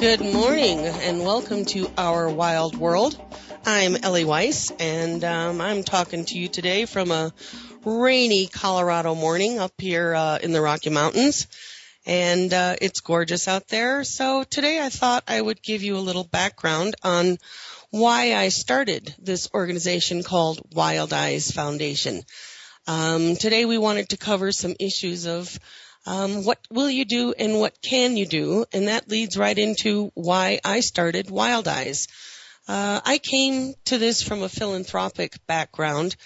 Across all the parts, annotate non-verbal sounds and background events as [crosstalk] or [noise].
Good morning and welcome to Our Wild World. I'm Ellie Weiss and um, I'm talking to you today from a rainy Colorado morning up here uh, in the Rocky Mountains. And uh, it's gorgeous out there. So today I thought I would give you a little background on why I started this organization called WildiZe Foundation. Um, today we wanted to cover some issues of um, what will you do and what can you do? And that leads right into why I started WildiZe. Uh, I came to this from a philanthropic background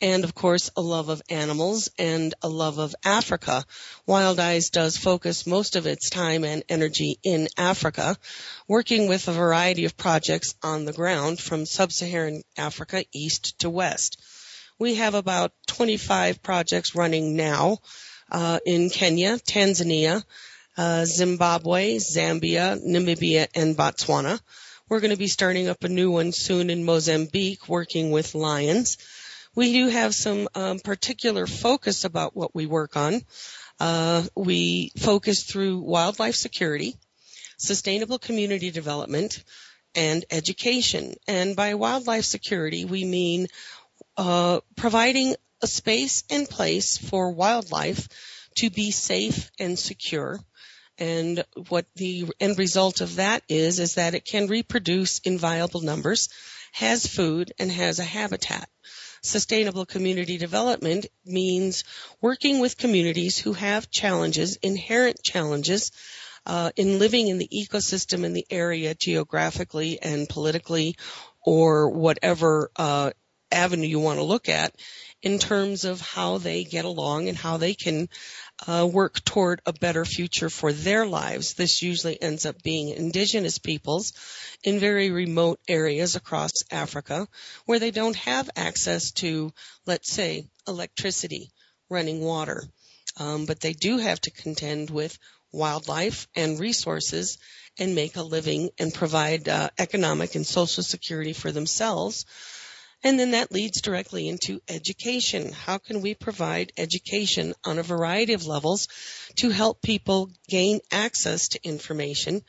and of course a love of animals and a love of Africa. WildiZe does focus most of its time and energy in Africa, working with a variety of projects on the ground from sub-Saharan Africa east to west. We have about 25 projects running now uh, in Kenya, Tanzania, uh, Zimbabwe, Zambia, Namibia, and Botswana. We're going to be starting up a new one soon in Mozambique, working with lions. We do have some um, particular focus about what we work on. Uh, we focus through wildlife security, sustainable community development, and education. And by wildlife security, we mean uh, providing a space and place for wildlife to be safe and secure. And what the end result of that is, is that it can reproduce in viable numbers, has food, and has a habitat. Sustainable community development means working with communities who have challenges, inherent challenges, uh, in living in the ecosystem in the area geographically and politically or whatever uh, avenue you want to look at in terms of how they get along and how they can uh, work toward a better future for their lives. This usually ends up being indigenous peoples in very remote areas across Africa where they don't have access to, let's say, electricity, running water. Um, but they do have to contend with wildlife and resources and make a living and provide uh, economic and social security for themselves and then that leads directly into education. How can we provide education on a variety of levels to help people gain access to information,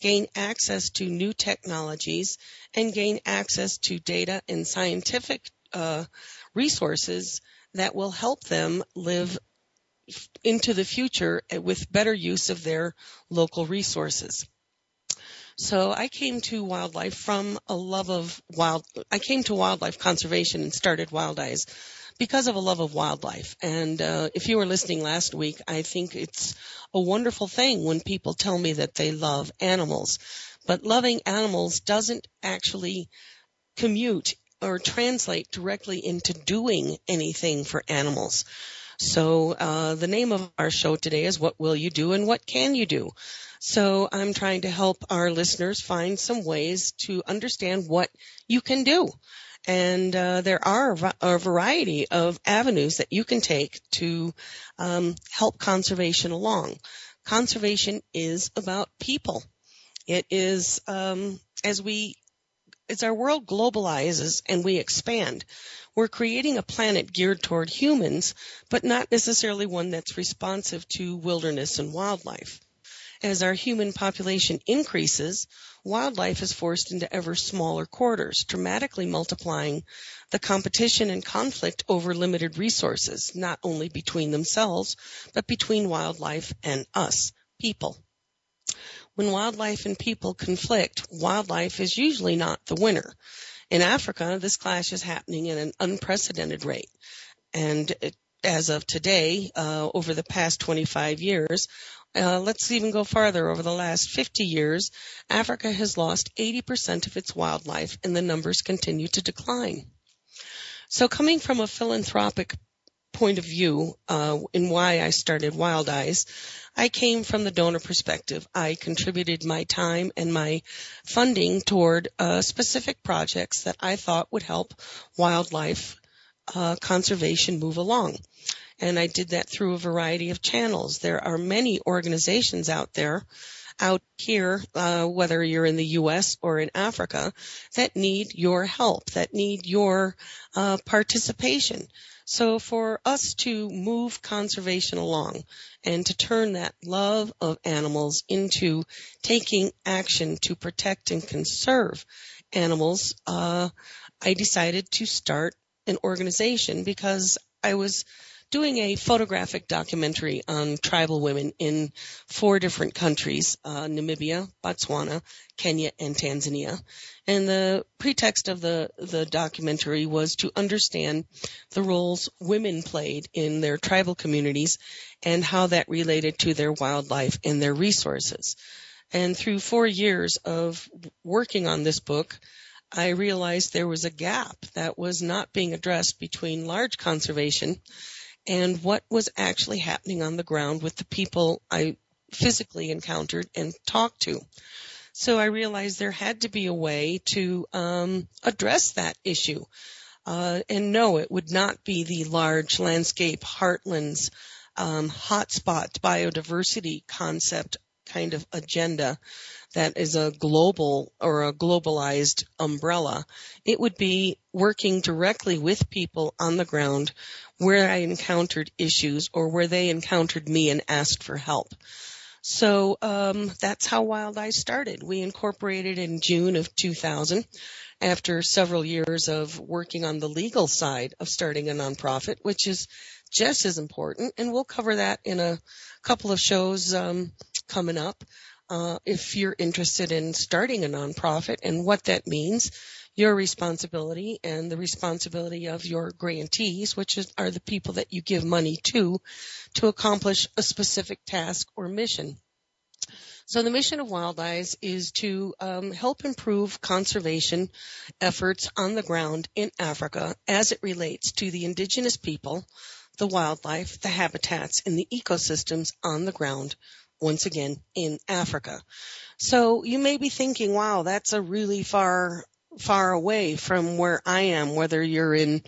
gain access to new technologies, and gain access to data and scientific uh, resources that will help them live into the future with better use of their local resources. So I came to wildlife from a love of wild, I came to wildlife conservation and started WildiZe because of a love of wildlife. And uh, if you were listening last week, I think it's a wonderful thing when people tell me that they love animals. But loving animals doesn't actually commute or translate directly into doing anything for animals. So uh, the name of our show today is What Will You Do and What Can You Do? So I'm trying to help our listeners find some ways to understand what you can do. And uh, there are a variety of avenues that you can take to um, help conservation along. Conservation is about people. It is, um, as we as our world globalizes and we expand, we're creating a planet geared toward humans, but not necessarily one that's responsive to wilderness and wildlife. As our human population increases, wildlife is forced into ever smaller quarters, dramatically multiplying the competition and conflict over limited resources, not only between themselves, but between wildlife and us, people. When wildlife and people conflict, wildlife is usually not the winner. In Africa, this clash is happening at an unprecedented rate. And it, as of today, uh, over the past 25 years, let's even go farther. Over the last 50 years, Africa has lost 80% of its wildlife and the numbers continue to decline. So coming from a philanthropic point of view uh, in why I started WildiZe, I came from the donor perspective. I contributed my time and my funding toward uh, specific projects that I thought would help wildlife uh, conservation move along and I did that through a variety of channels. There are many organizations out there, out here, uh, whether you're in the U.S. or in Africa, that need your help, that need your uh, participation. So for us to move conservation along and to turn that love of animals into taking action to protect and conserve animals, uh, I decided to start an organization because I was doing a photographic documentary on tribal women in four different countries, uh, Namibia, Botswana, Kenya, and Tanzania. And the pretext of the, the documentary was to understand the roles women played in their tribal communities and how that related to their wildlife and their resources. And through four years of working on this book, I realized there was a gap that was not being addressed between large conservation and what was actually happening on the ground with the people I physically encountered and talked to. So I realized there had to be a way to um, address that issue. Uh, and no, it would not be the large landscape heartlands, um, hotspot biodiversity concept kind of agenda that is a global or a globalized umbrella. It would be working directly with people on the ground where I encountered issues or where they encountered me and asked for help. So um, that's how WildiZe started. We incorporated in June of 2000 after several years of working on the legal side of starting a nonprofit, which is just as important. And we'll cover that in a couple of shows um, coming up. Uh, if you're interested in starting a nonprofit and what that means, your responsibility and the responsibility of your grantees, which is, are the people that you give money to, to accomplish a specific task or mission. So the mission of WildiZe is to um, help improve conservation efforts on the ground in Africa as it relates to the indigenous people, the wildlife, the habitats, and the ecosystems on the ground once again in Africa. So you may be thinking, wow, that's a really far, far away from where I am, whether you're in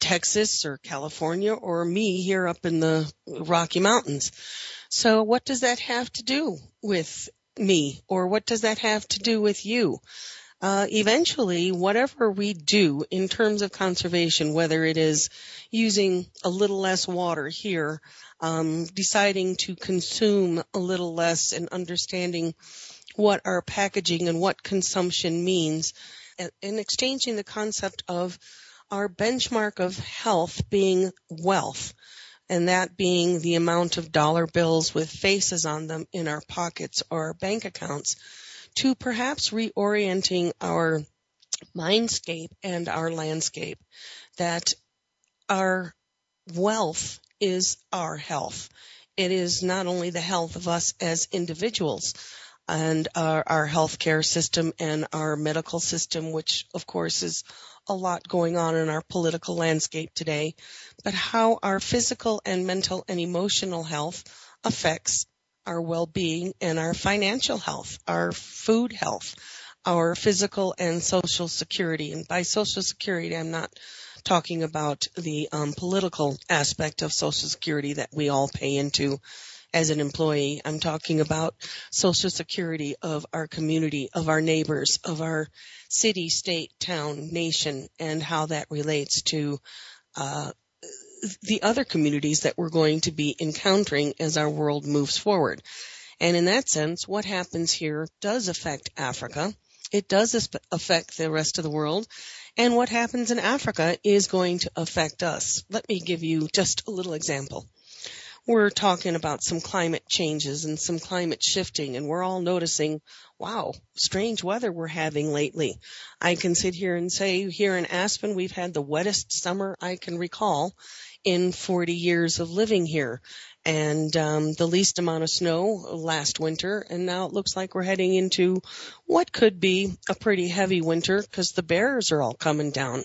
Texas or California or me here up in the Rocky Mountains. So what does that have to do with me or what does that have to do with you? Uh, eventually, whatever we do in terms of conservation, whether it is using a little less water here, um, deciding to consume a little less, and understanding what our packaging and what consumption means, and, and exchanging the concept of our benchmark of health being wealth and that being the amount of dollar bills with faces on them in our pockets or our bank accounts to perhaps reorienting our mindscape and our landscape that our wealth is our health. It is not only the health of us as individuals and our, our healthcare system and our medical system, which of course is a lot going on in our political landscape today, but how our physical and mental and emotional health affects our well-being and our financial health, our food health, our physical and social security. And by social security, I'm not talking about the um, political aspect of social security that we all pay into as an employee. I'm talking about social security of our community, of our neighbors, of our city, state, town, nation, and how that relates to uh, the other communities that we're going to be encountering as our world moves forward. And in that sense, what happens here does affect Africa. It does affect the rest of the world. And what happens in Africa is going to affect us. Let me give you just a little example. We're talking about some climate changes and some climate shifting and we're all noticing, wow, strange weather we're having lately. I can sit here and say here in Aspen we've had the wettest summer I can recall in 40 years of living here and um, the least amount of snow last winter, and now it looks like we're heading into what could be a pretty heavy winter because the bears are all coming down.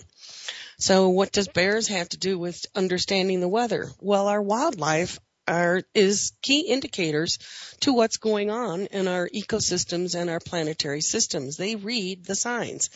So what does bears have to do with understanding the weather? Well, our wildlife are is key indicators to what's going on in our ecosystems and our planetary systems. They read the signs.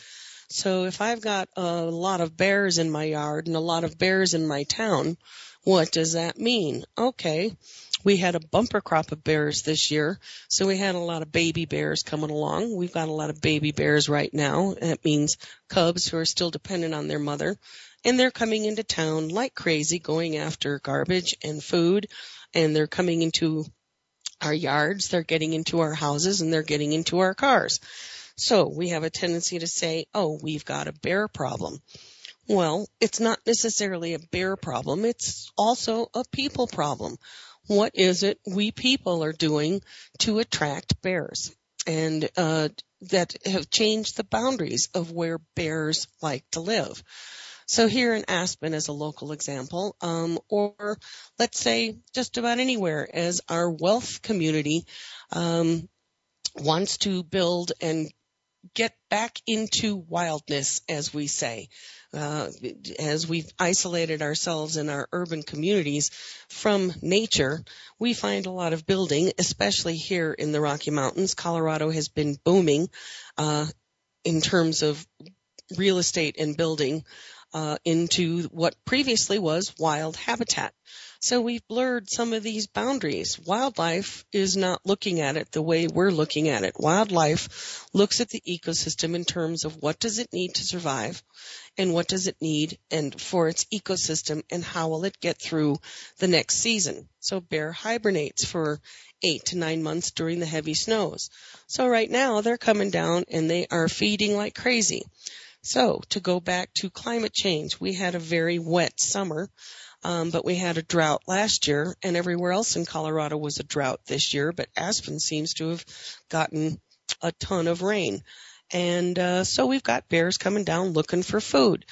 So if I've got a lot of bears in my yard and a lot of bears in my town, what does that mean? Okay. We had a bumper crop of bears this year, so we had a lot of baby bears coming along. We've got a lot of baby bears right now. That means cubs who are still dependent on their mother. And they're coming into town like crazy, going after garbage and food, and they're coming into our yards, they're getting into our houses, and they're getting into our cars. So we have a tendency to say, oh, we've got a bear problem. Well, it's not necessarily a bear problem. It's also a people problem. What is it we people are doing to attract bears? And, uh, that have changed the boundaries of where bears like to live. So here in Aspen as a local example, um, or let's say just about anywhere as our wealth community, um, wants to build and get back into wildness, as we say. Uh, as we've isolated ourselves in our urban communities from nature, we find a lot of building, especially here in the Rocky Mountains. Colorado has been booming uh, in terms of real estate and building uh, into what previously was wild habitat. So we've blurred some of these boundaries. Wildlife is not looking at it the way we're looking at it. Wildlife looks at the ecosystem in terms of what does it need to survive and what does it need and for its ecosystem and how will it get through the next season. So bear hibernates for eight to nine months during the heavy snows. So right now they're coming down and they are feeding like crazy. So to go back to climate change, we had a very wet summer. Um, but we had a drought last year, and everywhere else in Colorado was a drought this year. But Aspen seems to have gotten a ton of rain, and uh, so we've got bears coming down looking for food.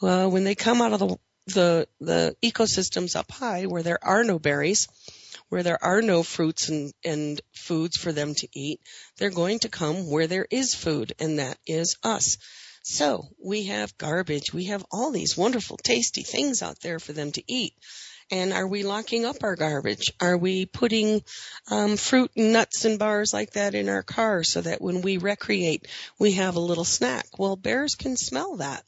Uh, when they come out of the the the ecosystems up high where there are no berries, where there are no fruits and, and foods for them to eat, they're going to come where there is food, and that is us. So we have garbage. We have all these wonderful, tasty things out there for them to eat. And are we locking up our garbage? Are we putting um, fruit and nuts and bars like that in our car so that when we recreate, we have a little snack? Well, bears can smell that.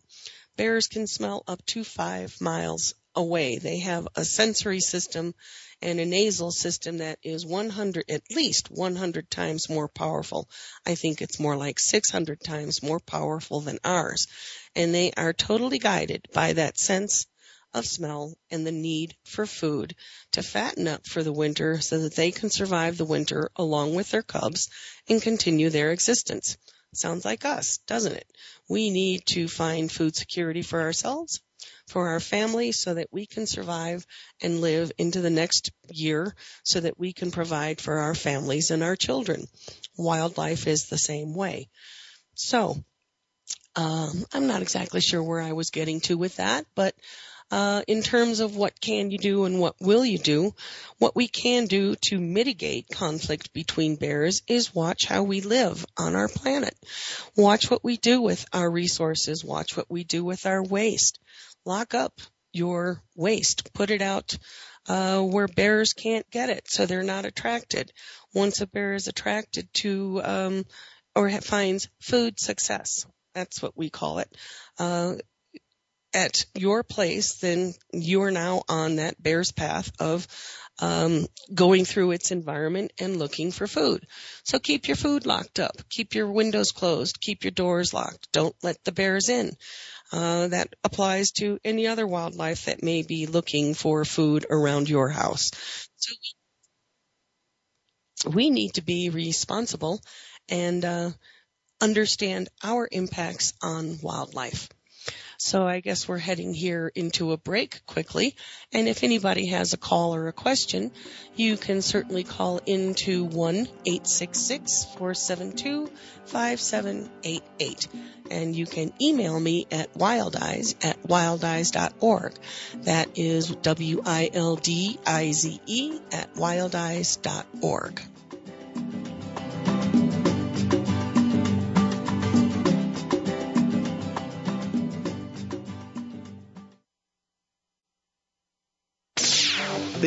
Bears can smell up to five miles away. They have a sensory system and a nasal system that is 100, at least 100 times more powerful. I think it's more like 600 times more powerful than ours. And they are totally guided by that sense of smell and the need for food to fatten up for the winter so that they can survive the winter along with their cubs and continue their existence. Sounds like us, doesn't it? We need to find food security for ourselves for our family so that we can survive and live into the next year so that we can provide for our families and our children. Wildlife is the same way. So, um, I'm not exactly sure where I was getting to with that, but uh, in terms of what can you do and what will you do, what we can do to mitigate conflict between bears is watch how we live on our planet. Watch what we do with our resources. Watch what we do with our waste lock up your waste. Put it out uh, where bears can't get it, so they're not attracted. Once a bear is attracted to um, or finds food success, that's what we call it. Uh, at your place, then you are now on that bear's path of um, going through its environment and looking for food. So keep your food locked up, keep your windows closed, keep your doors locked. Don't let the bears in. Uh, that applies to any other wildlife that may be looking for food around your house. So we need to be responsible and uh, understand our impacts on wildlife. So I guess we're heading here into a break quickly. And if anybody has a call or a question, you can certainly call into 1-866-472-5788. And you can email me at wildize at wildize.org. That is W-I-L-D-I-Z-E at wildize.org.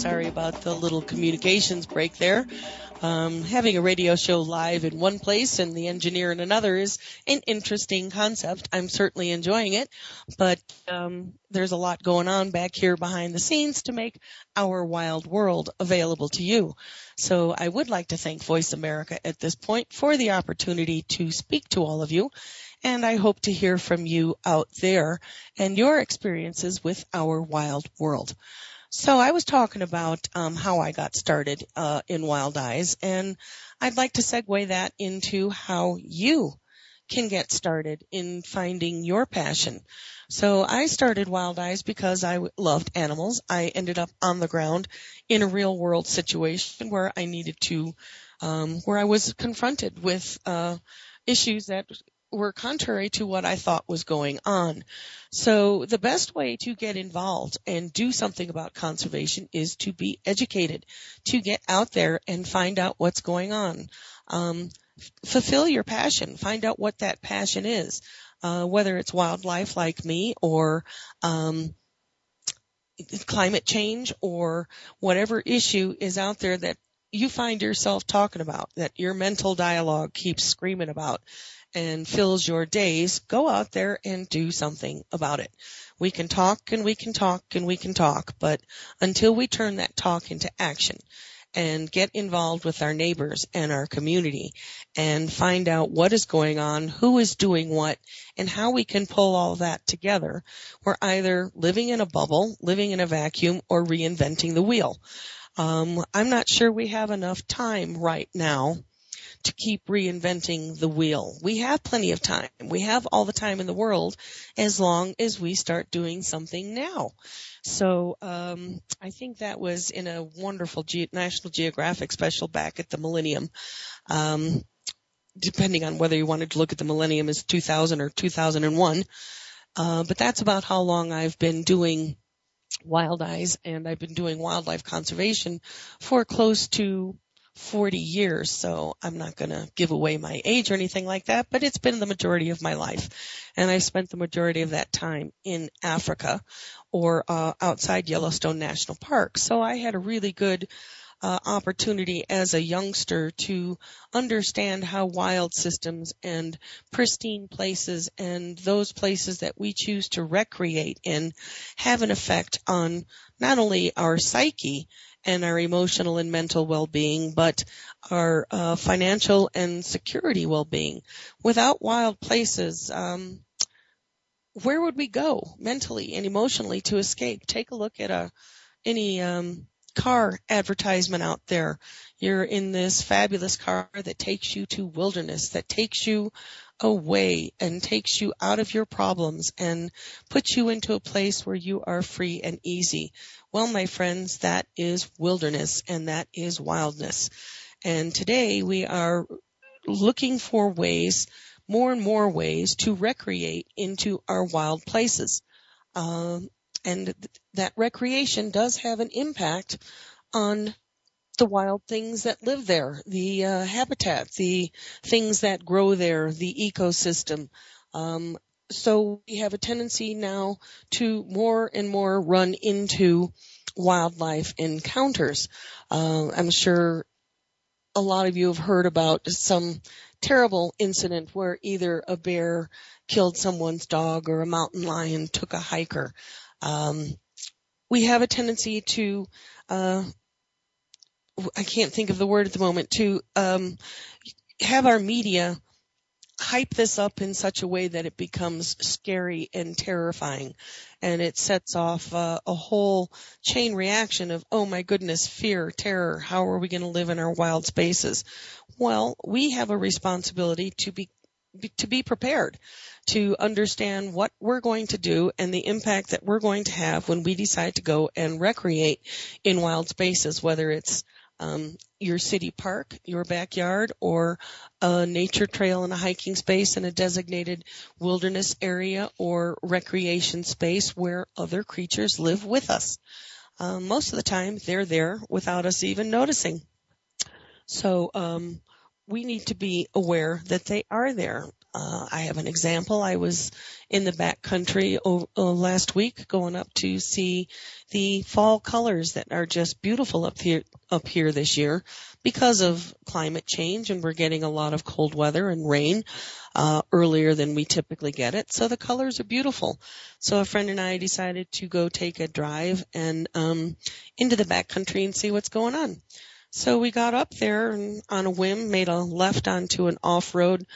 Sorry about the little communications break there. Um, having a radio show live in one place and the engineer in another is an interesting concept. I'm certainly enjoying it, but um, there's a lot going on back here behind the scenes to make our wild world available to you. So I would like to thank Voice America at this point for the opportunity to speak to all of you and I hope to hear from you out there and your experiences with our wild world. So I was talking about um, how I got started uh, in WildiZe, and I'd like to segue that into how you can get started in finding your passion. So I started WildiZe because I loved animals. I ended up on the ground in a real world situation where I needed to, um, where I was confronted with uh, issues that were contrary to what I thought was going on. So the best way to get involved and do something about conservation is to be educated, to get out there and find out what's going on. Um, fulfill your passion. Find out what that passion is, uh, whether it's wildlife like me or um, climate change or whatever issue is out there that you find yourself talking about, that your mental dialogue keeps screaming about and fills your days, go out there and do something about it. We can talk and we can talk and we can talk, but until we turn that talk into action and get involved with our neighbors and our community and find out what is going on, who is doing what, and how we can pull all that together. We're either living in a bubble, living in a vacuum, or reinventing the wheel. Um, I'm not sure we have enough time right now to keep reinventing the wheel. We have plenty of time. We have all the time in the world as long as we start doing something now. So um, I think that was in a wonderful Ge- National Geographic special back at the Millennium. Um, depending on whether you wanted to look at the Millennium as 2000 or 2001. Uh, but that's about how long I've been doing WildiZe and I've been doing wildlife conservation for close to 40 years, so I'm not going to give away my age or anything like that, but it's been the majority of my life. And I spent the majority of that time in Africa or uh, outside Yellowstone National Park. So I had a really good opportunity as a youngster to understand how wild systems and pristine places and those places that we choose to recreate in have an effect on not only our psyche and our emotional and mental well-being, but our uh, financial and security well-being. Without wild places, um, where would we go mentally and emotionally to escape? Take a look at a any um, car advertisement out there. You're in this fabulous car that takes you to wilderness, that takes you away and takes you out of your problems and puts you into a place where you are free and easy. Well, my friends, that is wilderness and that is wildness. And today we are looking for ways, more and more ways to recreate into our wild places. Um, and th- that recreation does have an impact on the wild things that live there, the uh, habitat, the things that grow there, the ecosystem. Um, so we have a tendency now to more and more run into wildlife encounters. Uh, I'm sure a lot of you have heard about some terrible incident where either a bear killed someone's dog or a mountain lion took a hiker. Um, we have a tendency to uh, I can't think of the word at the moment to um, have our media hype this up in such a way that it becomes scary and terrifying. And it sets off uh, a whole chain reaction of oh my goodness fear terror how are we going to live in our wild spaces? Well we have a responsibility to be to be prepared to understand what we're going to do and the impact that we're going to have when we decide to go and recreate in wild spaces whether it's um, your city park, your backyard, or a nature trail and a hiking space in a designated wilderness area or recreation space where other creatures live with us. Um, most of the time, they're there without us even noticing. So um, we need to be aware that they are there. Uh, I have an example. I was in the back country uh, last week going up to see the fall colors that are just beautiful up here, up here this year because of climate change and we're getting a lot of cold weather and rain, uh, earlier than we typically get it. So the colors are beautiful. So a friend and I decided to go take a drive and, um, into the back country and see what's going on. So we got up there and on a whim made a left onto an off-road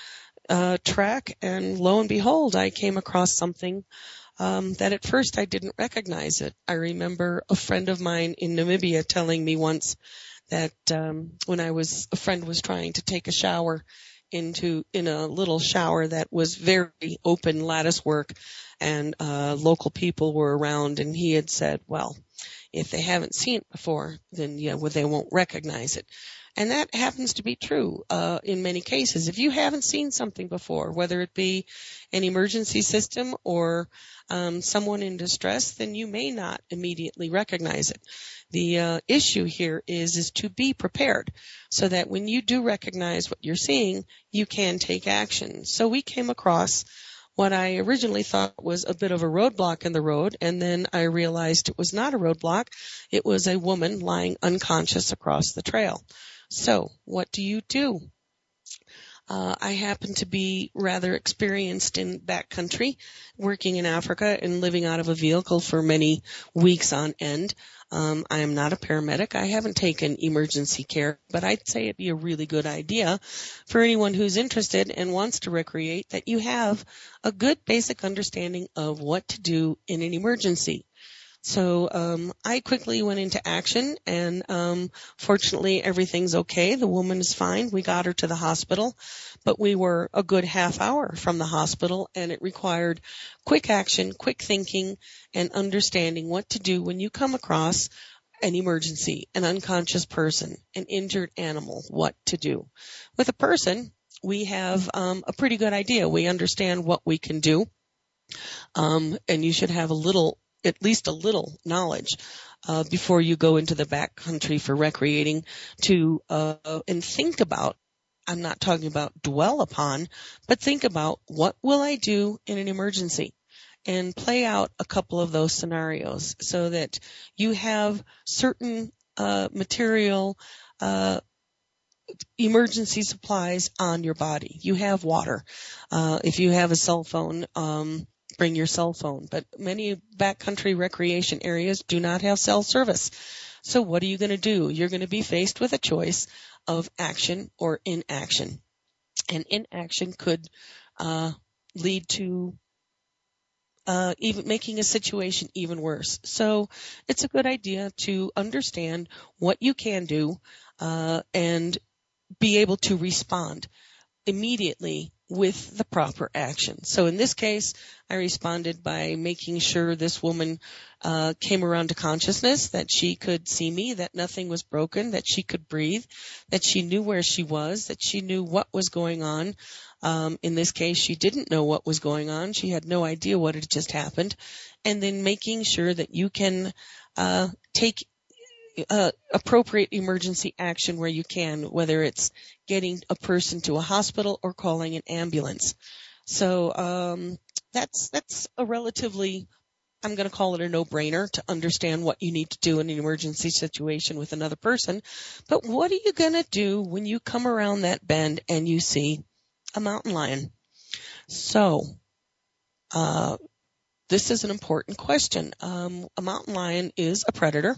uh, track, and lo and behold, I came across something um, that at first I didn't recognize it. I remember a friend of mine in Namibia telling me once that um, when I was a friend was trying to take a shower into in a little shower that was very open lattice work, and uh, local people were around, and he had said, "Well, if they haven't seen it before, then yeah, well, they won't recognize it." And that happens to be true uh, in many cases. If you haven't seen something before, whether it be an emergency system or um, someone in distress, then you may not immediately recognize it. The uh, issue here is is to be prepared so that when you do recognize what you're seeing, you can take action. So we came across what I originally thought was a bit of a roadblock in the road, and then I realized it was not a roadblock. It was a woman lying unconscious across the trail. So what do you do? Uh, I happen to be rather experienced in backcountry, working in Africa and living out of a vehicle for many weeks on end. Um, I am not a paramedic. I haven't taken emergency care, but I'd say it'd be a really good idea for anyone who's interested and wants to recreate that you have a good basic understanding of what to do in an emergency. So um, I quickly went into action, and um, fortunately, everything's okay. The woman is fine. We got her to the hospital, but we were a good half hour from the hospital, and it required quick action, quick thinking, and understanding what to do when you come across an emergency, an unconscious person, an injured animal, what to do. With a person, we have um, a pretty good idea. We understand what we can do. Um, and you should have a little at least a little knowledge uh, before you go into the back country for recreating to uh, and think about I'm not talking about dwell upon, but think about what will I do in an emergency and play out a couple of those scenarios so that you have certain uh, material uh, emergency supplies on your body. You have water. Uh, if you have a cell phone, um, bring your cell phone. But many backcountry recreation areas do not have cell service. So what are you going to do? You're going to be faced with a choice of action or inaction. And inaction could uh, lead to uh, even making a situation even worse. So it's a good idea to understand what you can do uh, and be able to respond immediately with the proper action. So in this case, I responded by making sure this woman uh, came around to consciousness, that she could see me, that nothing was broken, that she could breathe, that she knew where she was, that she knew what was going on. Um, in this case, she didn't know what was going on. She had no idea what had just happened. And then making sure that you can uh, take uh, appropriate emergency action where you can, whether it's getting a person to a hospital or calling an ambulance. So um, that's that's a relatively I'm going to call it a no-brainer to understand what you need to do in an emergency situation with another person. But what are you going to do when you come around that bend and you see a mountain lion? So, uh, this is an important question. Um, a mountain lion is a predator.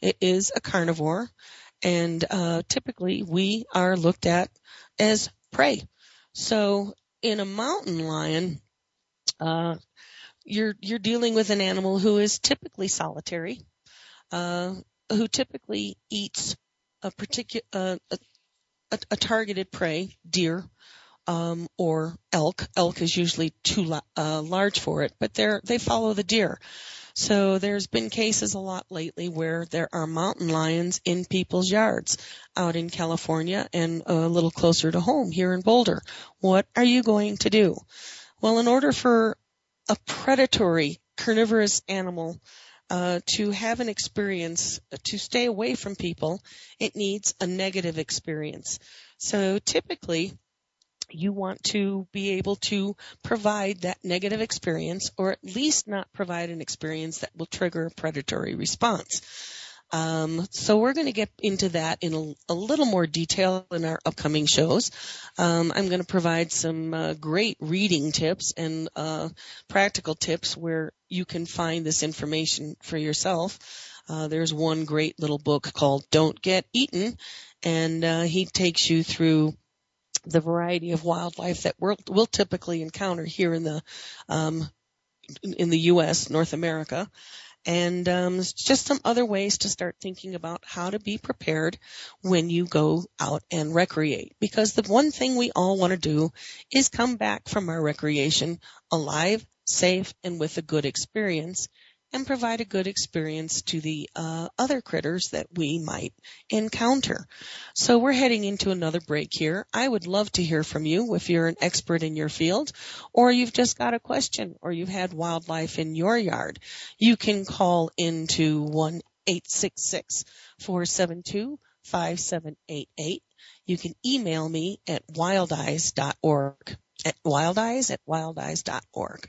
It is a carnivore, and uh, typically we are looked at as prey. So, in a mountain lion, uh, you're you're dealing with an animal who is typically solitary, uh, who typically eats a particular uh, a, a, a targeted prey, deer, um, or elk. Elk is usually too uh, large for it, but they they follow the deer. So there's been cases a lot lately where there are mountain lions in people's yards out in California and a little closer to home here in Boulder. What are you going to do? Well, in order for a predatory carnivorous animal uh, to have an experience to stay away from people, it needs a negative experience. So typically, you want to be able to provide that negative experience or at least not provide an experience that will trigger a predatory response. Um, so we're going to get into that in a, a, little more detail in our upcoming shows. Um, I'm going to provide some uh, great reading tips and uh, practical tips where you can find this information for yourself. Uh, there's one great little book called Don't Get Eaten, and uh, he takes you through the variety of wildlife that we'll, we'll typically encounter here in the um, in the U.S., North America, and um, just some other ways to start thinking about how to be prepared when you go out and recreate. Because the one thing we all want to do is come back from our recreation alive, safe, and with a good experience and provide a good experience to the uh, other critters that we might encounter. So we're heading into another break here. I would love to hear from you if you're an expert in your field or you've just got a question or you've had wildlife in your yard. You can call into 1 866 472 5788. You can email me at wildize.org at wildize at wildize.org.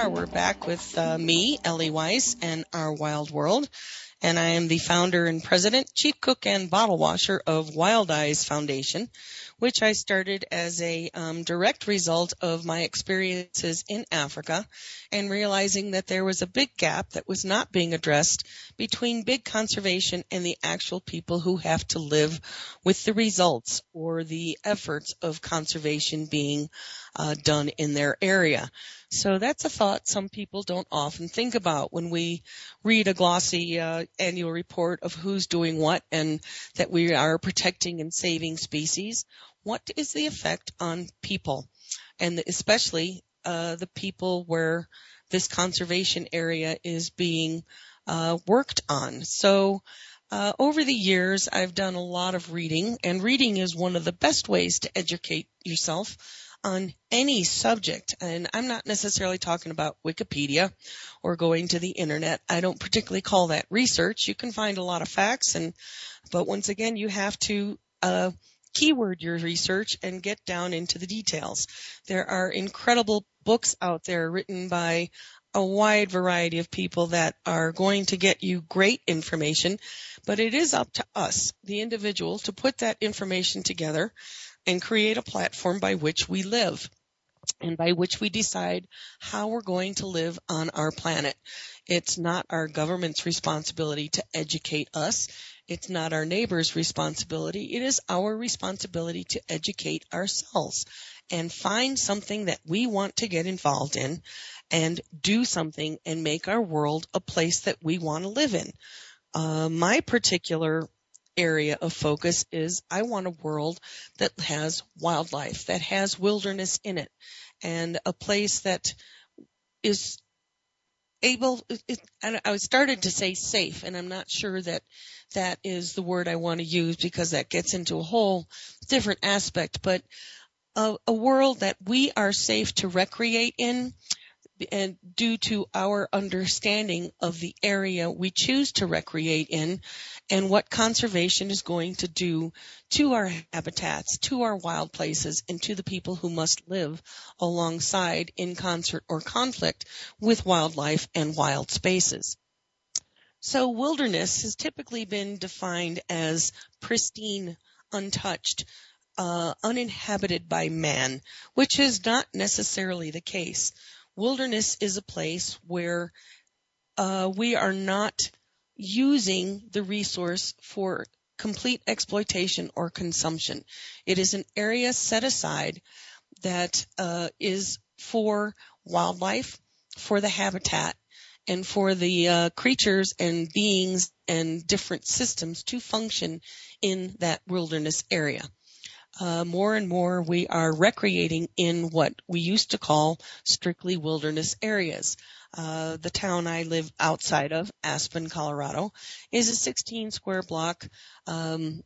are. We're back with uh, me, Ellie Weiss, and our Wild World. And I am the founder and president, chief cook, and bottle washer of WildiZe Foundation, which I started as a um, direct result of my experiences in Africa and realizing that there was a big gap that was not being addressed between big conservation and the actual people who have to live with the results or the efforts of conservation being uh, done in their area. So that's a thought some people don't often think about when we read a glossy uh, annual report of who's doing what and that we are protecting and saving species. What is the effect on people, and especially uh, the people where this conservation area is being uh, worked on? So. Uh, over the years, I've done a lot of reading, and reading is one of the best ways to educate yourself on any subject. And I'm not necessarily talking about Wikipedia or going to the internet. I don't particularly call that research. You can find a lot of facts and, but once again, you have to, uh, keyword your research and get down into the details. There are incredible books out there written by a wide variety of people that are going to get you great information, but it is up to us, the individual, to put that information together and create a platform by which we live and by which we decide how we're going to live on our planet. It's not our government's responsibility to educate us. It's not our neighbor's responsibility. It is our responsibility to educate ourselves and find something that we want to get involved in and do something and make our world a place that we want to live in. Uh, my particular area of focus is I want a world that has wildlife, that has wilderness in it, and a place that is able, it, I started to say safe, and I'm not sure that that is the word I want to use because that gets into a whole different aspect, but a, a world that we are safe to recreate in and due to our understanding of the area we choose to recreate in and what conservation is going to do to our habitats, to our wild places, and to the people who must live alongside in concert or conflict with wildlife and wild spaces. So wilderness has typically been defined as pristine, untouched, uh, uninhabited by man, which is not necessarily the case. Wilderness is a place where uh, we are not using the resource for complete exploitation or consumption. It is an area set aside that uh, is for wildlife, for the habitat, and for the uh, creatures and beings and different systems to function in that wilderness area. Uh, more and more we are recreating in what we used to call strictly wilderness areas. Uh, the town I live outside of, Aspen, Colorado, is a 16 square block um,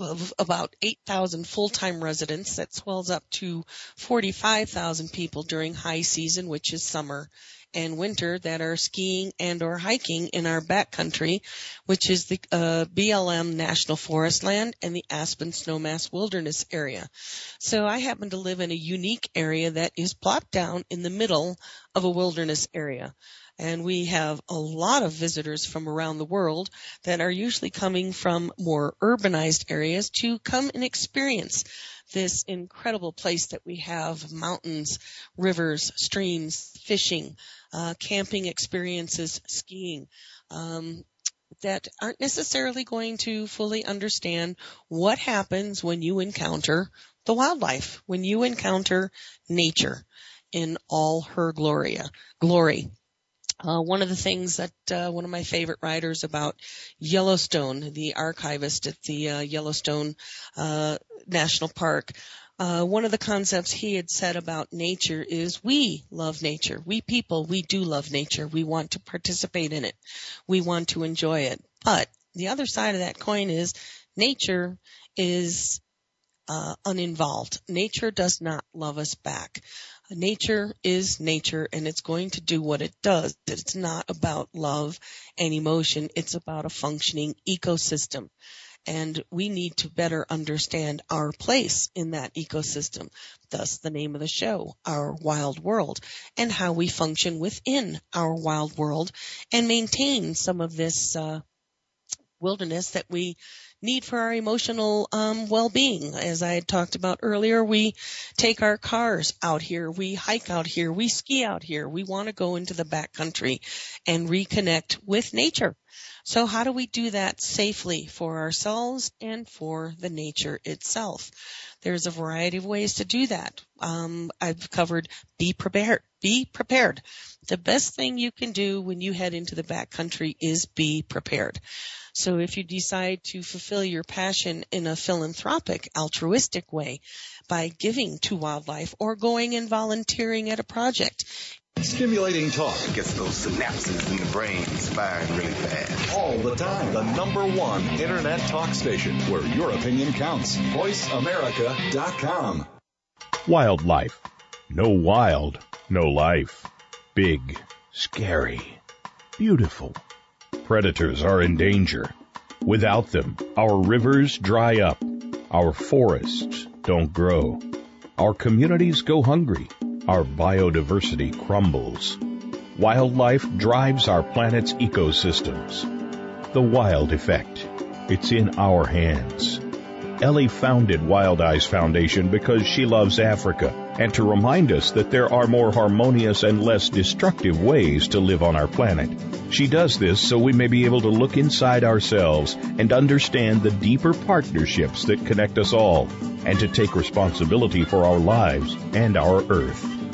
of about 8,000 full-time residents that swells up to 45,000 people during high season, which is summer and winter that are skiing and or hiking in our backcountry, which is the uh, BLM National Forest Land and the Aspen Snowmass Wilderness area. So I happen to live in a unique area that is plopped down in the middle of a wilderness area and we have a lot of visitors from around the world that are usually coming from more urbanized areas to come and experience this incredible place that we have mountains, rivers, streams, fishing, uh, camping experiences, skiing. Um, that aren't necessarily going to fully understand what happens when you encounter the wildlife, when you encounter nature in all her gloria, glory. Uh, one of the things that uh, one of my favorite writers about Yellowstone, the archivist at the uh, Yellowstone uh, National Park, uh, one of the concepts he had said about nature is we love nature. We people, we do love nature. We want to participate in it. We want to enjoy it. But the other side of that coin is nature is uh, uninvolved. Nature does not love us back. Nature is nature and it's going to do what it does. It's not about love and emotion. It's about a functioning ecosystem. And we need to better understand our place in that ecosystem. Thus the name of the show, Our Wild World, and how we function within our wild world and maintain some of this, uh, wilderness that we need for our emotional um, well-being. As I talked about earlier, we take our cars out here, we hike out here, we ski out here. We want to go into the backcountry and reconnect with nature. So how do we do that safely for ourselves and for the nature itself? There's a variety of ways to do that. Um, I've covered be prepared. Be prepared. The best thing you can do when you head into the backcountry is be prepared. So if you decide to fulfill your passion in a philanthropic, altruistic way by giving to wildlife or going and volunteering at a project, Stimulating talk gets those synapses in the brain firing really fast. all the time. The number one internet talk station where your opinion counts. VoiceAmerica.com. Wildlife. No wild, no life. Big, scary, beautiful. Predators are in danger. Without them, our rivers dry up. Our forests don't grow. Our communities go hungry. Our biodiversity crumbles. Wildlife drives our planet's ecosystems. The wild effect. It's in our hands. Ellie founded WildiZe Foundation because she loves Africa and to remind us that there are more harmonious and less destructive ways to live on our planet. She does this so we may be able to look inside ourselves and understand the deeper partnerships that connect us all and to take responsibility for our lives and our earth.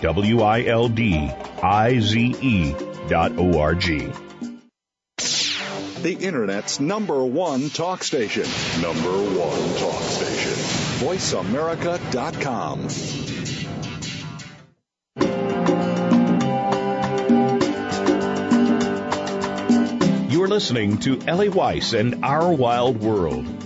W-I-L-D-I-Z-E dot O-R-G. The Internet's number one talk station. Number one talk station. VoiceAmerica.com. You're listening to Ellie Weiss and Our Wild World.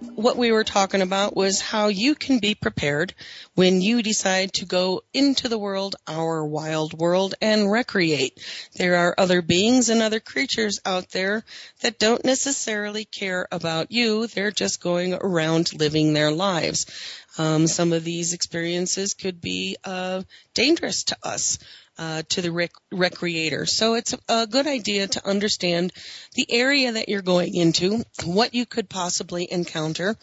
what we were talking about was how you can be prepared when you decide to go into the world, our wild world, and recreate. There are other beings and other creatures out there that don't necessarily care about you. They're just going around living their lives. Um, some of these experiences could be uh, dangerous to us uh, to the rec- recreator. So it's a good idea to understand the area that you're going into, what you could possibly encounter,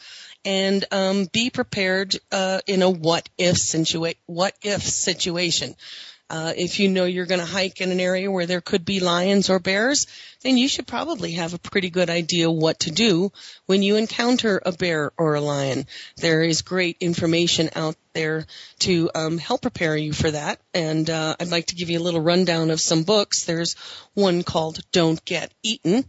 and um, be prepared uh, in a what if situa- what if situation. Uh, if you know you're going to hike in an area where there could be lions or bears, then you should probably have a pretty good idea what to do when you encounter a bear or a lion. There is great information out there to um, help prepare you for that. And uh, I'd like to give you a little rundown of some books. There's one called Don't Get Eaten,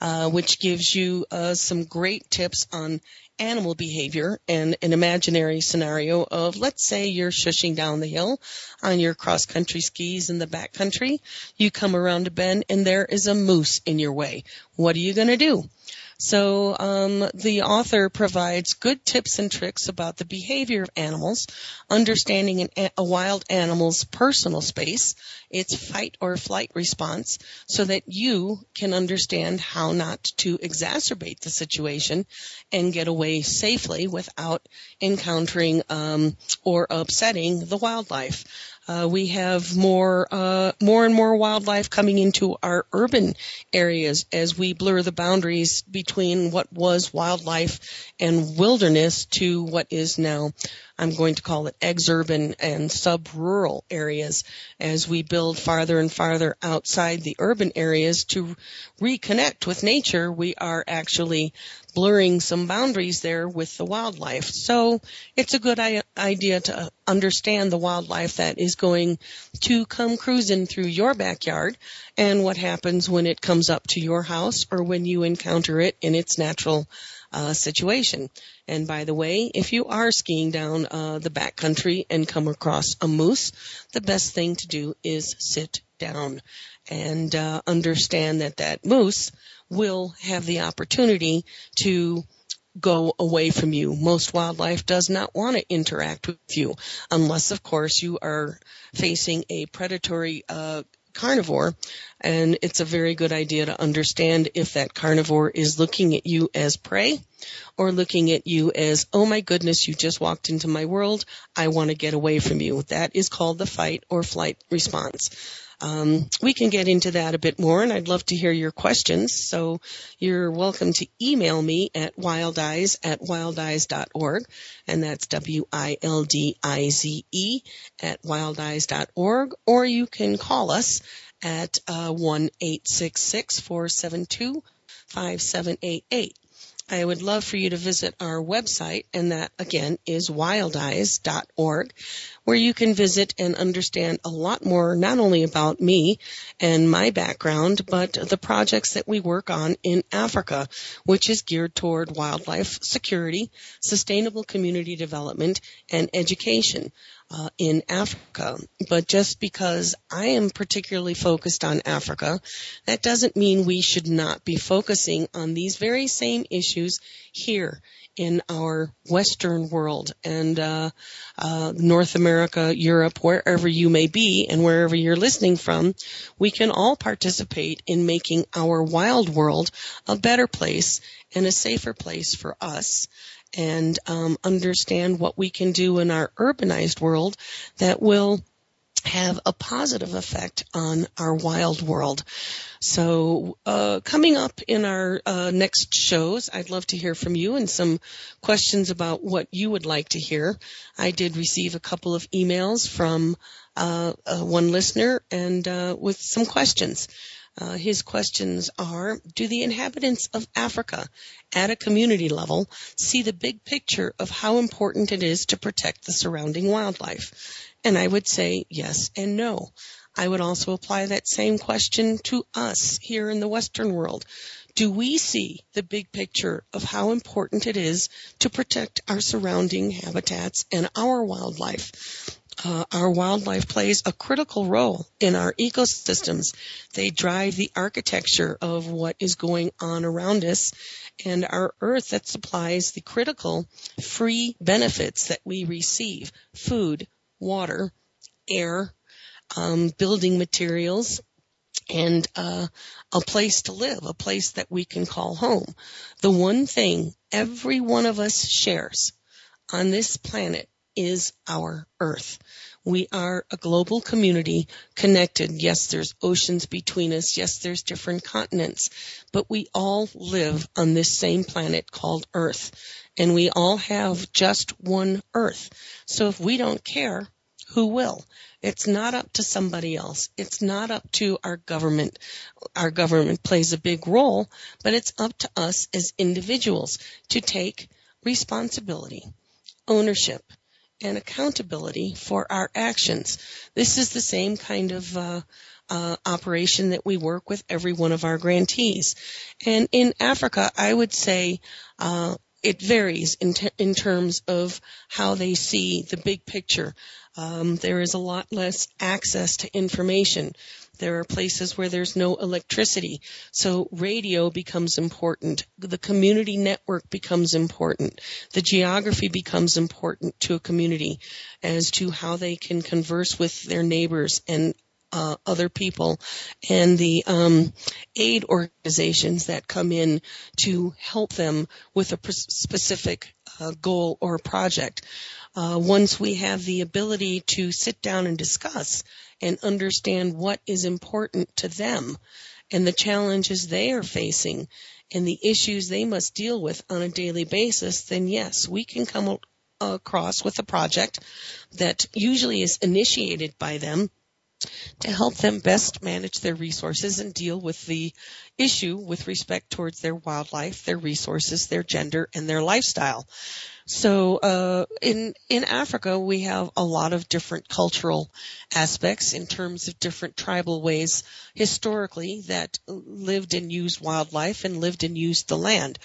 uh, which gives you uh, some great tips on animal behavior and an imaginary scenario of let's say you're shushing down the hill on your cross country skis in the back country. You come around a bend and there is a moose in your way. What are you going to do? So um, the author provides good tips and tricks about the behavior of animals, understanding an, a wild animal's personal space, its fight or flight response, so that you can understand how not to exacerbate the situation and get away safely without encountering um, or upsetting the wildlife. Uh, we have more, uh, more and more wildlife coming into our urban areas as we blur the boundaries between what was wildlife and wilderness to what is now I'm going to call it exurban and sub-rural areas as we build farther and farther outside the urban areas to reconnect with nature. We are actually blurring some boundaries there with the wildlife. So it's a good idea to understand the wildlife that is going to come cruising through your backyard and what happens when it comes up to your house or when you encounter it in its natural uh, situation. And by the way, if you are skiing down uh, the backcountry and come across a moose, the best thing to do is sit down and uh, understand that that moose will have the opportunity to go away from you. Most wildlife does not want to interact with you unless, of course, you are facing a predatory uh, carnivore and it's a very good idea to understand if that carnivore is looking at you as prey or looking at you as, oh my goodness, you just walked into my world. I want to get away from you. That is called the fight or flight response. Um, we can get into that a bit more, and I'd love to hear your questions. So you're welcome to email me at wildize at wildize.org, and that's W-I-L-D-I-Z-E at wildize.org, or you can call us at uh, 1-866-472-5788. I would love for you to visit our website, and that again is wildize.org, where you can visit and understand a lot more, not only about me and my background, but the projects that we work on in Africa, which is geared toward wildlife security, sustainable community development, and education uh, in Africa. But just because I am particularly focused on Africa, that doesn't mean we should not be focusing on these very same issues here in our Western world and uh, uh, North America, Europe, wherever you may be and wherever you're listening from, we can all participate in making our wild world a better place and a safer place for us and um, understand what we can do in our urbanized world that will have a positive effect on our wild world. So, uh, coming up in our uh, next shows, I'd love to hear from you and some questions about what you would like to hear. I did receive a couple of emails from uh, uh one listener and uh, with some questions. Uh, his questions are, do the inhabitants of Africa at a community level see the big picture of how important it is to protect the surrounding wildlife? And I would say yes and no. I would also apply that same question to us here in the Western world. Do we see the big picture of how important it is to protect our surrounding habitats and our wildlife? Uh, our wildlife plays a critical role in our ecosystems. They drive the architecture of what is going on around us and our earth that supplies the critical free benefits that we receive. Food, water, air, um, building materials, and uh, a place to live, a place that we can call home. The one thing every one of us shares on this planet is our Earth. We are a global community connected. Yes, there's oceans between us. Yes, there's different continents, but we all live on this same planet called Earth. And we all have just one Earth. So if we don't care, who will? It's not up to somebody else. It's not up to our government. Our government plays a big role, but it's up to us as individuals to take responsibility, ownership, and accountability for our actions. This is the same kind of uh, uh, operation that we work with every one of our grantees. And in Africa, I would say uh, it varies in, in terms of how they see the big picture. Um, there is a lot less access to information. There are places where there's no electricity, so radio becomes important. The community network becomes important. The geography becomes important to a community as to how they can converse with their neighbors and uh, other people and the um, aid organizations that come in to help them with a specific uh, goal or project. Uh, once we have the ability to sit down and discuss and understand what is important to them. And the challenges they are facing and the issues they must deal with on a daily basis, then yes, we can come across with a project that usually is initiated by them to help them best manage their resources and deal with the issue with respect towards their wildlife, their resources, their gender, and their lifestyle. So uh, in in Africa, we have a lot of different cultural aspects in terms of different tribal ways historically that lived and used wildlife and lived and used the land.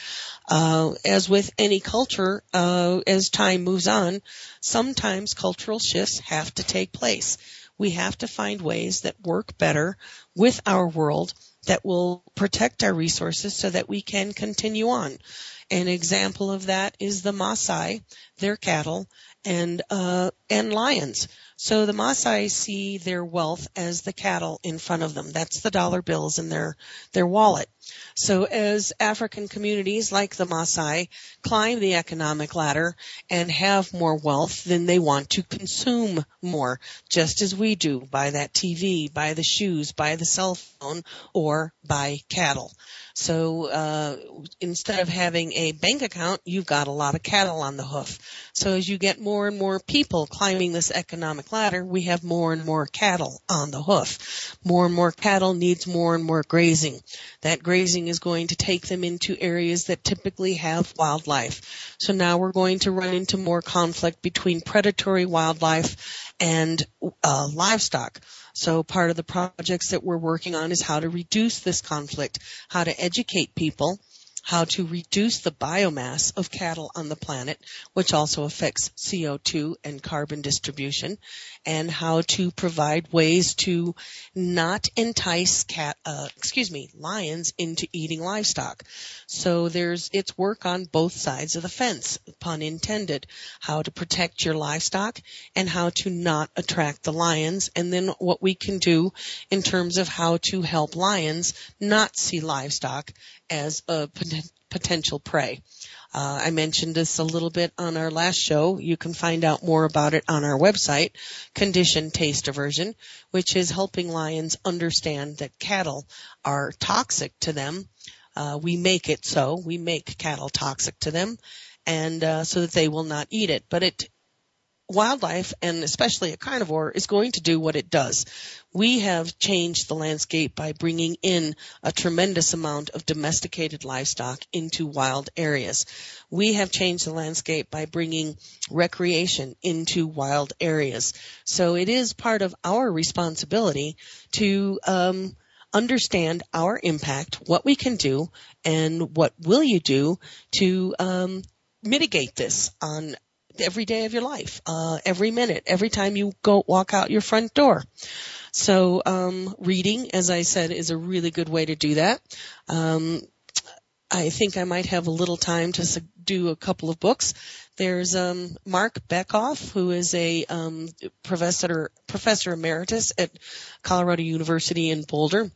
Uh, as with any culture, uh, as time moves on, sometimes cultural shifts have to take place we have to find ways that work better with our world that will protect our resources so that we can continue on. An example of that is the Maasai, their cattle, and uh, and lions. So the Maasai see their wealth as the cattle in front of them. That's the dollar bills in their their wallet. So as African communities like the Maasai climb the economic ladder and have more wealth, then they want to consume more, just as we do. Buy that TV, buy the shoes, buy the cell phone, or buy cattle. So uh, instead of having a bank account, you've got a lot of cattle on the hoof. So as you get more and more people climbing this economic ladder, we have more and more cattle on the hoof. More and more cattle needs more and more grazing. That grazing is going to take them into areas that typically have wildlife. So now we're going to run into more conflict between predatory wildlife and uh, livestock. So part of the projects that we're working on is how to reduce this conflict, how to educate people how to reduce the biomass of cattle on the planet, which also affects CO2 and carbon distribution, and how to provide ways to not entice cat, uh, excuse me, lions into eating livestock. So there's, it's work on both sides of the fence, pun intended, how to protect your livestock and how to not attract the lions, and then what we can do in terms of how to help lions not see livestock as a potential prey. Uh, I mentioned this a little bit on our last show. You can find out more about it on our website, Condition Taste Aversion, which is helping lions understand that cattle are toxic to them. Uh, we make it so. We make cattle toxic to them and uh, so that they will not eat it. But it wildlife and especially a carnivore is going to do what it does. We have changed the landscape by bringing in a tremendous amount of domesticated livestock into wild areas. We have changed the landscape by bringing recreation into wild areas. So it is part of our responsibility to um, understand our impact, what we can do, and what will you do to um, mitigate this on every day of your life, uh, every minute, every time you go walk out your front door. So um, reading, as I said, is a really good way to do that. Um, I think I might have a little time to do a couple of books. There's um, Marc Bekoff, who is a um, professor professor emeritus at Colorado University in Boulder.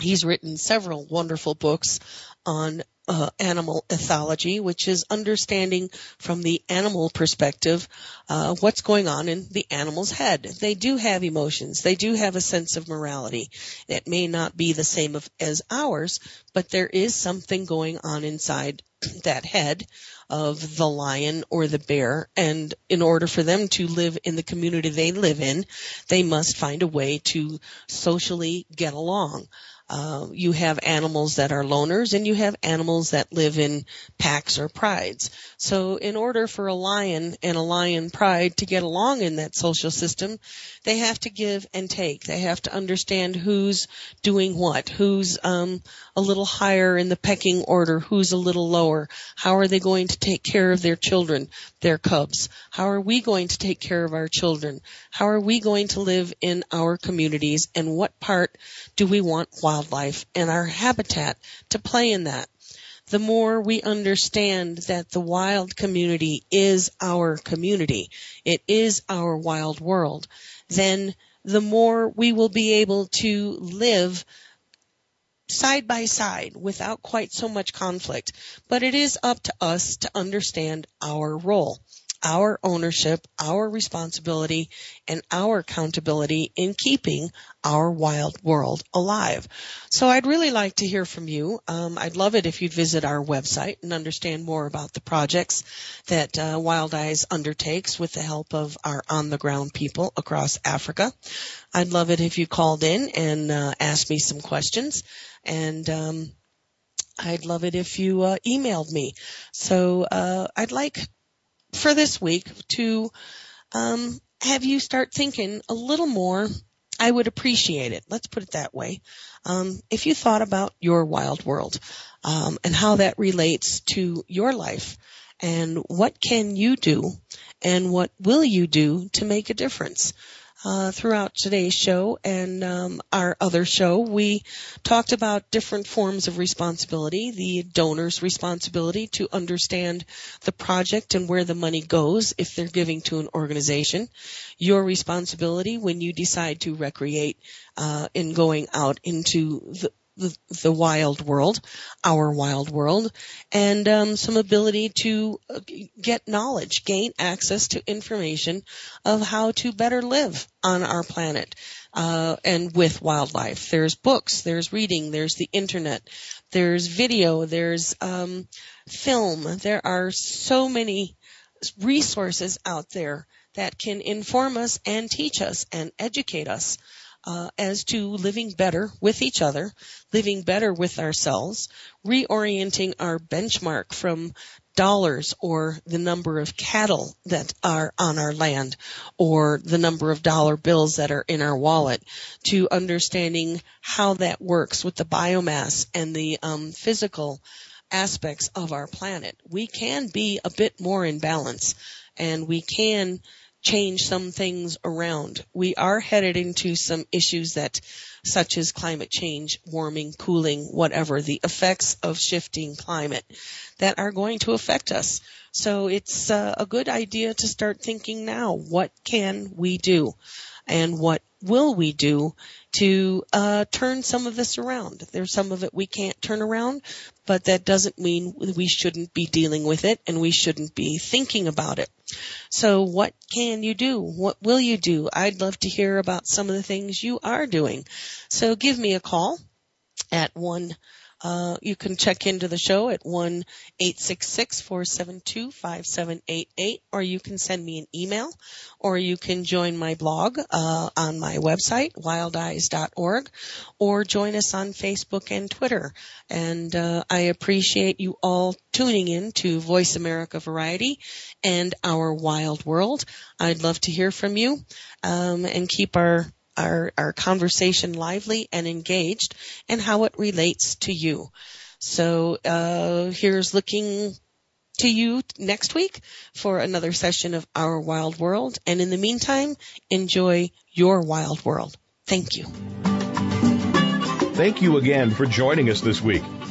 He's written several wonderful books on uh, animal ethology, which is understanding from the animal perspective uh, what's going on in the animal's head. They do have emotions. They do have a sense of morality. It may not be the same of, as ours, but there is something going on inside [clears throat] that head of the lion or the bear. And in order for them to live in the community they live in, they must find a way to socially get along. Uh, you have animals that are loners and you have animals that live in packs or prides. So in order for a lion and a lion pride to get along in that social system, they have to give and take. They have to understand who's doing what, who's um, a little higher in the pecking order, who's a little lower. How are they going to take care of their children, their cubs? How are we going to take care of our children? How are we going to live in our communities and what part do we want wildlife and our habitat to play in that. The more we understand that the wild community is our community, it is our wild world, then the more we will be able to live side by side without quite so much conflict. But it is up to us to understand our role our ownership, our responsibility, and our accountability in keeping our wild world alive. So I'd really like to hear from you. Um, I'd love it if you'd visit our website and understand more about the projects that uh, Eyes undertakes with the help of our on-the-ground people across Africa. I'd love it if you called in and uh, asked me some questions and um, I'd love it if you uh, emailed me. So uh, I'd like for this week to um, have you start thinking a little more. I would appreciate it. Let's put it that way. Um, if you thought about your wild world um, and how that relates to your life, and what can you do, and what will you do to make a difference? Uh, throughout today's show and um, our other show, we talked about different forms of responsibility. The donor's responsibility to understand the project and where the money goes if they're giving to an organization. Your responsibility when you decide to recreate uh, in going out into the, the, wild world, our wild world, and um, some ability to uh, get knowledge, gain access to information of how to better live on our planet uh, and with wildlife. There's books, there's reading, there's the internet, there's video, there's um, film. There are so many resources out there that can inform us and teach us and educate us uh, as to living better with each other, living better with ourselves, reorienting our benchmark from dollars or the number of cattle that are on our land or the number of dollar bills that are in our wallet to understanding how that works with the biomass and the um, physical aspects of our planet. We can be a bit more in balance and we can change some things around. We are headed into some issues that, such as climate change, warming, cooling, whatever, the effects of shifting climate that are going to affect us. So it's uh, a good idea to start thinking now, what can we do? And what will we do to uh, turn some of this around? There's some of it we can't turn around, but that doesn't mean we shouldn't be dealing with it and we shouldn't be thinking about it. So what can you do? What will you do? I'd love to hear about some of the things you are doing. So give me a call at one Uh, you can check into the show at 1 472 5788 or you can send me an email or you can join my blog uh, on my website, wildize.org, or join us on Facebook and Twitter. And uh, I appreciate you all tuning in to Voice America Variety and Our Wild World. I'd love to hear from you um, and keep our our, our conversation lively and engaged and how it relates to you. So uh, here's looking to you next week for another session of Our Wild World. And in the meantime, enjoy your wild world. Thank you. Thank you again for joining us this week.